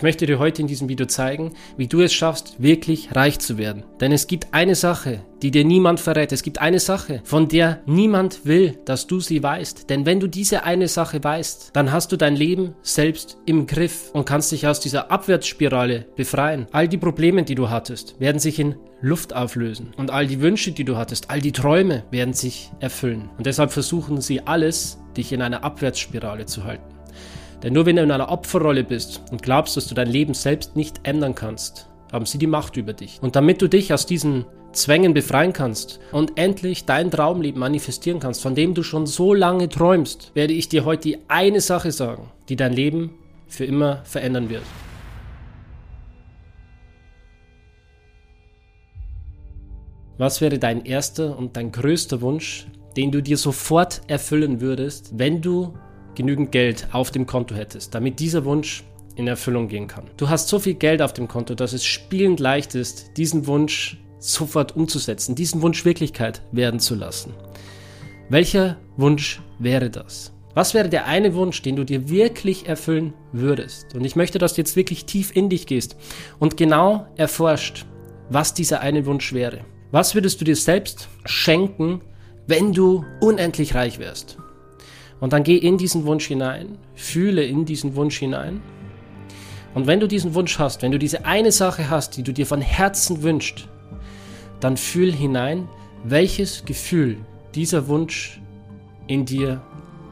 Ich möchte dir heute in diesem Video zeigen, wie du es schaffst, wirklich reich zu werden. Denn es gibt eine Sache, die dir niemand verrät. Es gibt eine Sache, von der niemand will, dass du sie weißt. Denn wenn du diese eine Sache weißt, dann hast du dein Leben selbst im Griff und kannst dich aus dieser Abwärtsspirale befreien. All die Probleme, die du hattest, werden sich in Luft auflösen. Und all die Wünsche, die du hattest, all die Träume werden sich erfüllen. Und deshalb versuchen sie alles, dich in einer Abwärtsspirale zu halten. Denn nur wenn du in einer Opferrolle bist und glaubst, dass du dein Leben selbst nicht ändern kannst, haben sie die Macht über dich. Und damit du dich aus diesen Zwängen befreien kannst und endlich dein Traumleben manifestieren kannst, von dem du schon so lange träumst, werde ich dir heute die eine Sache sagen, die dein Leben für immer verändern wird. Was wäre dein erster und dein größter Wunsch, den du dir sofort erfüllen würdest, wenn du genügend Geld auf dem Konto hättest, damit dieser Wunsch in Erfüllung gehen kann. Du hast so viel Geld auf dem Konto, dass es spielend leicht ist, diesen Wunsch sofort umzusetzen, diesen Wunsch Wirklichkeit werden zu lassen. Welcher Wunsch wäre das? Was wäre der eine Wunsch, den du dir wirklich erfüllen würdest? Und ich möchte, dass du jetzt wirklich tief in dich gehst und genau erforscht, was dieser eine Wunsch wäre. Was würdest du dir selbst schenken, wenn du unendlich reich wärst? Und dann geh in diesen Wunsch hinein, fühle in diesen Wunsch hinein. Und wenn du diesen Wunsch hast, wenn du diese eine Sache hast, die du dir von Herzen wünschst, dann fühl hinein, welches Gefühl dieser Wunsch in dir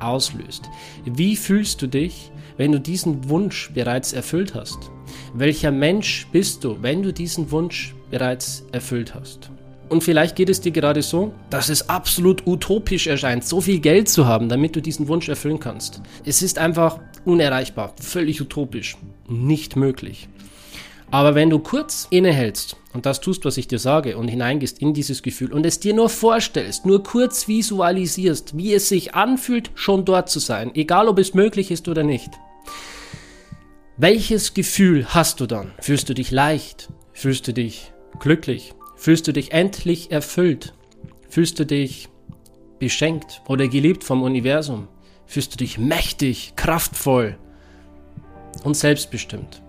auslöst. Wie fühlst du dich, wenn du diesen Wunsch bereits erfüllt hast? Welcher Mensch bist du, wenn du diesen Wunsch bereits erfüllt hast? Und vielleicht geht es dir gerade so, dass es absolut utopisch erscheint, so viel Geld zu haben, damit du diesen Wunsch erfüllen kannst. Es ist einfach unerreichbar, völlig utopisch, nicht möglich. Aber wenn du kurz innehältst und das tust, was ich dir sage und hineingehst in dieses Gefühl und es dir nur vorstellst, nur kurz visualisierst, wie es sich anfühlt, schon dort zu sein, egal ob es möglich ist oder nicht. Welches Gefühl hast du dann? Fühlst du dich leicht? Fühlst du dich glücklich? Fühlst du dich endlich erfüllt? Fühlst du dich beschenkt oder geliebt vom Universum? Fühlst du dich mächtig, kraftvoll und selbstbestimmt?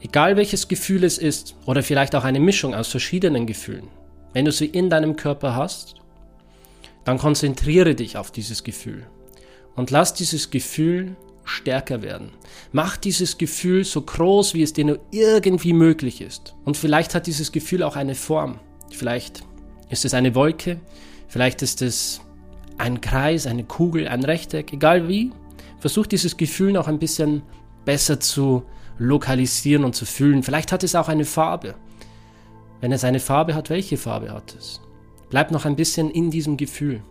Egal welches Gefühl es ist oder vielleicht auch eine Mischung aus verschiedenen Gefühlen, wenn du sie in deinem Körper hast, dann konzentriere dich auf dieses Gefühl und lass dieses Gefühl stärker werden. Mach dieses Gefühl so groß, wie es dir nur irgendwie möglich ist. Und vielleicht hat dieses Gefühl auch eine Form. Vielleicht ist es eine Wolke, vielleicht ist es ein Kreis, eine Kugel, ein Rechteck, egal wie. Versuch dieses Gefühl noch ein bisschen besser zu lokalisieren und zu fühlen. Vielleicht hat es auch eine Farbe. Wenn es eine Farbe hat, welche Farbe hat es? Bleib noch ein bisschen in diesem Gefühl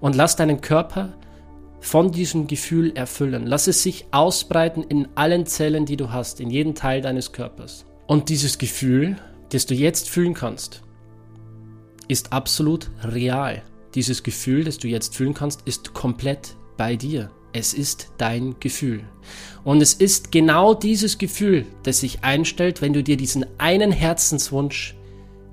und lass deinen Körper von diesem Gefühl erfüllen. Lass es sich ausbreiten in allen Zellen, die du hast, in jedem Teil deines Körpers. Und dieses Gefühl, das du jetzt fühlen kannst, ist absolut real. Dieses Gefühl, das du jetzt fühlen kannst, ist komplett bei dir. Es ist dein Gefühl. Und es ist genau dieses Gefühl, das sich einstellt, wenn du dir diesen einen Herzenswunsch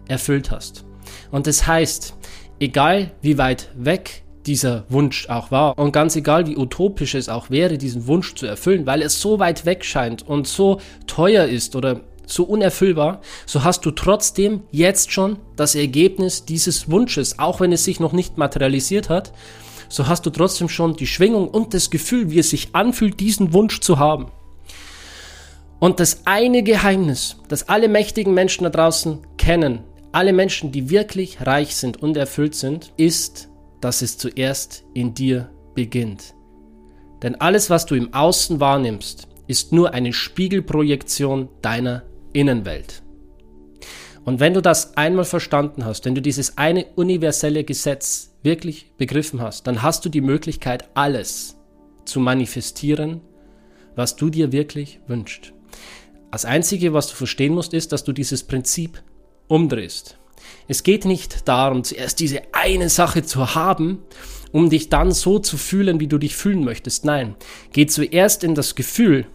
erfüllt hast. Und das heißt, egal wie weit weg dieser Wunsch auch war. Und ganz egal, wie utopisch es auch wäre, diesen Wunsch zu erfüllen, weil es so weit weg scheint und so teuer ist oder so unerfüllbar, so hast du trotzdem jetzt schon das Ergebnis dieses Wunsches, auch wenn es sich noch nicht materialisiert hat, so hast du trotzdem schon die Schwingung und das Gefühl, wie es sich anfühlt, diesen Wunsch zu haben. Und das eine Geheimnis, das alle mächtigen Menschen da draußen kennen, alle Menschen, die wirklich reich sind und erfüllt sind, ist, dass es zuerst in dir beginnt. Denn alles, was du im Außen wahrnimmst, ist nur eine Spiegelprojektion deiner Innenwelt. Und wenn du das einmal verstanden hast, wenn du dieses eine universelle Gesetz wirklich begriffen hast, dann hast du die Möglichkeit, alles zu manifestieren, was du dir wirklich wünschst. Das Einzige, was du verstehen musst, ist, dass du dieses Prinzip umdrehst. Es geht nicht darum, zuerst diese eine Sache zu haben, um dich dann so zu fühlen, wie du dich fühlen möchtest. Nein, geh zuerst in das Gefühl,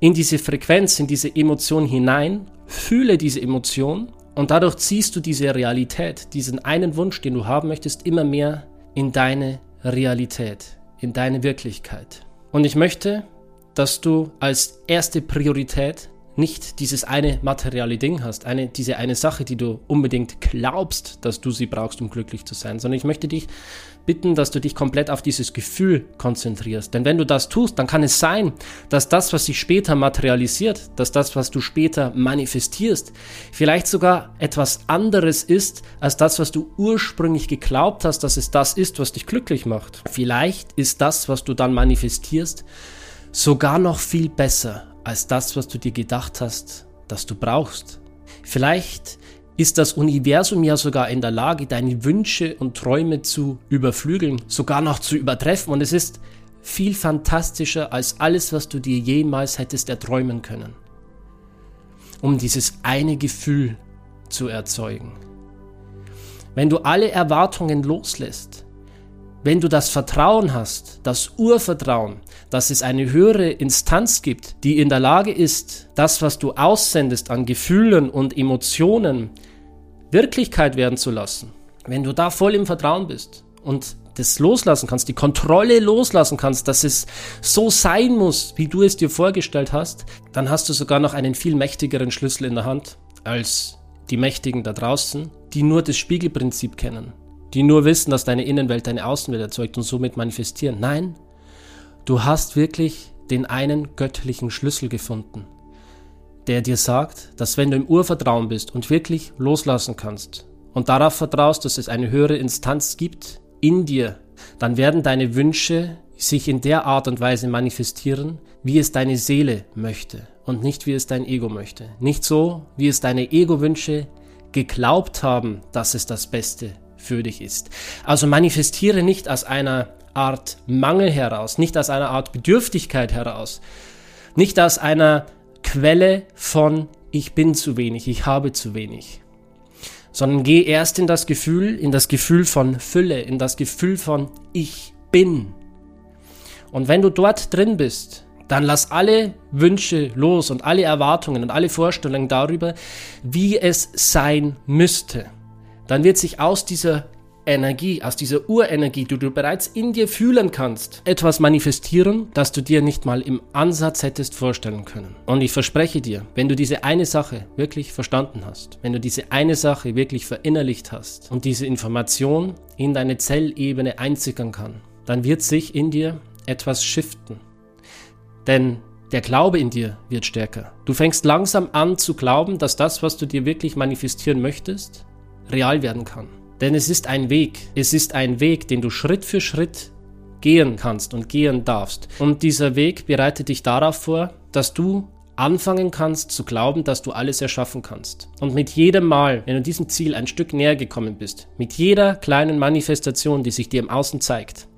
in diese Frequenz, in diese Emotion hinein, fühle diese Emotion und dadurch ziehst du diese Realität, diesen einen Wunsch, den du haben möchtest, immer mehr in deine Realität, in deine Wirklichkeit. Und ich möchte, dass du als erste Priorität nicht dieses eine materielle Ding hast, eine, diese eine Sache, die du unbedingt glaubst, dass du sie brauchst, um glücklich zu sein, sondern ich möchte dich bitten, dass du dich komplett auf dieses Gefühl konzentrierst. Denn wenn du das tust, dann kann es sein, dass das, was sich später materialisiert, dass das, was du später manifestierst, vielleicht sogar etwas anderes ist, als das, was du ursprünglich geglaubt hast, dass es das ist, was dich glücklich macht. Vielleicht ist das, was du dann manifestierst, sogar noch viel besser als das, was du dir gedacht hast, dass du brauchst. Vielleicht ist das Universum ja sogar in der Lage, deine Wünsche und Träume zu überflügeln, sogar noch zu übertreffen. Und es ist viel fantastischer als alles, was du dir jemals hättest erträumen können. Um dieses eine Gefühl zu erzeugen. Wenn du alle Erwartungen loslässt, wenn du das Vertrauen hast, das Urvertrauen, dass es eine höhere Instanz gibt, die in der Lage ist, das, was du aussendest an Gefühlen und Emotionen, Wirklichkeit werden zu lassen, wenn du da voll im Vertrauen bist und das loslassen kannst, die Kontrolle loslassen kannst, dass es so sein muss, wie du es dir vorgestellt hast, dann hast du sogar noch einen viel mächtigeren Schlüssel in der Hand als die Mächtigen da draußen, die nur das Spiegelprinzip kennen die nur wissen, dass deine Innenwelt deine Außenwelt erzeugt und somit manifestieren. Nein, du hast wirklich den einen göttlichen Schlüssel gefunden, der dir sagt, dass wenn du im Urvertrauen bist und wirklich loslassen kannst und darauf vertraust, dass es eine höhere Instanz gibt in dir, dann werden deine Wünsche sich in der Art und Weise manifestieren, wie es deine Seele möchte und nicht wie es dein Ego möchte. Nicht so, wie es deine Ego-Wünsche geglaubt haben, dass es das Beste für dich ist. Also manifestiere nicht aus einer Art Mangel heraus, nicht aus einer Art Bedürftigkeit heraus, nicht aus einer Quelle von ich bin zu wenig, ich habe zu wenig, sondern geh erst in das Gefühl, in das Gefühl von Fülle, in das Gefühl von ich bin. Und wenn du dort drin bist, dann lass alle Wünsche los und alle Erwartungen und alle Vorstellungen darüber, wie es sein müsste dann wird sich aus dieser Energie, aus dieser Urenergie, die du bereits in dir fühlen kannst, etwas manifestieren, das du dir nicht mal im Ansatz hättest vorstellen können. Und ich verspreche dir, wenn du diese eine Sache wirklich verstanden hast, wenn du diese eine Sache wirklich verinnerlicht hast und diese Information in deine Zellebene einsickern kann, dann wird sich in dir etwas shiften. Denn der Glaube in dir wird stärker. Du fängst langsam an zu glauben, dass das, was du dir wirklich manifestieren möchtest, real werden kann. Denn es ist ein Weg. Es ist ein Weg, den du Schritt für Schritt gehen kannst und gehen darfst. Und dieser Weg bereitet dich darauf vor, dass du anfangen kannst zu glauben, dass du alles erschaffen kannst. Und mit jedem Mal, wenn du diesem Ziel ein Stück näher gekommen bist, mit jeder kleinen Manifestation, die sich dir im Außen zeigt,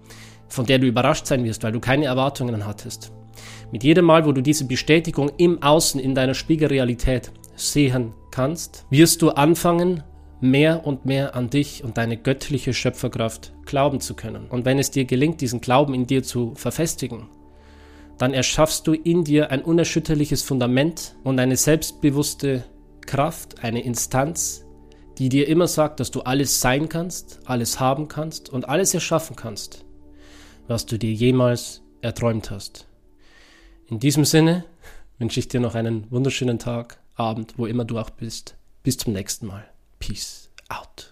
von der du überrascht sein wirst, weil du keine Erwartungen hattest, mit jedem Mal, wo du diese Bestätigung im Außen, in deiner Spiegelrealität sehen kannst, wirst du anfangen, mehr und mehr an dich und deine göttliche Schöpferkraft glauben zu können. Und wenn es dir gelingt, diesen Glauben in dir zu verfestigen, dann erschaffst du in dir ein unerschütterliches Fundament und eine selbstbewusste Kraft, eine Instanz, die dir immer sagt, dass du alles sein kannst, alles haben kannst und alles erschaffen kannst, was du dir jemals erträumt hast. In diesem Sinne wünsche ich dir noch einen wunderschönen Tag, Abend, wo immer du auch bist. Bis zum nächsten Mal. Peace out.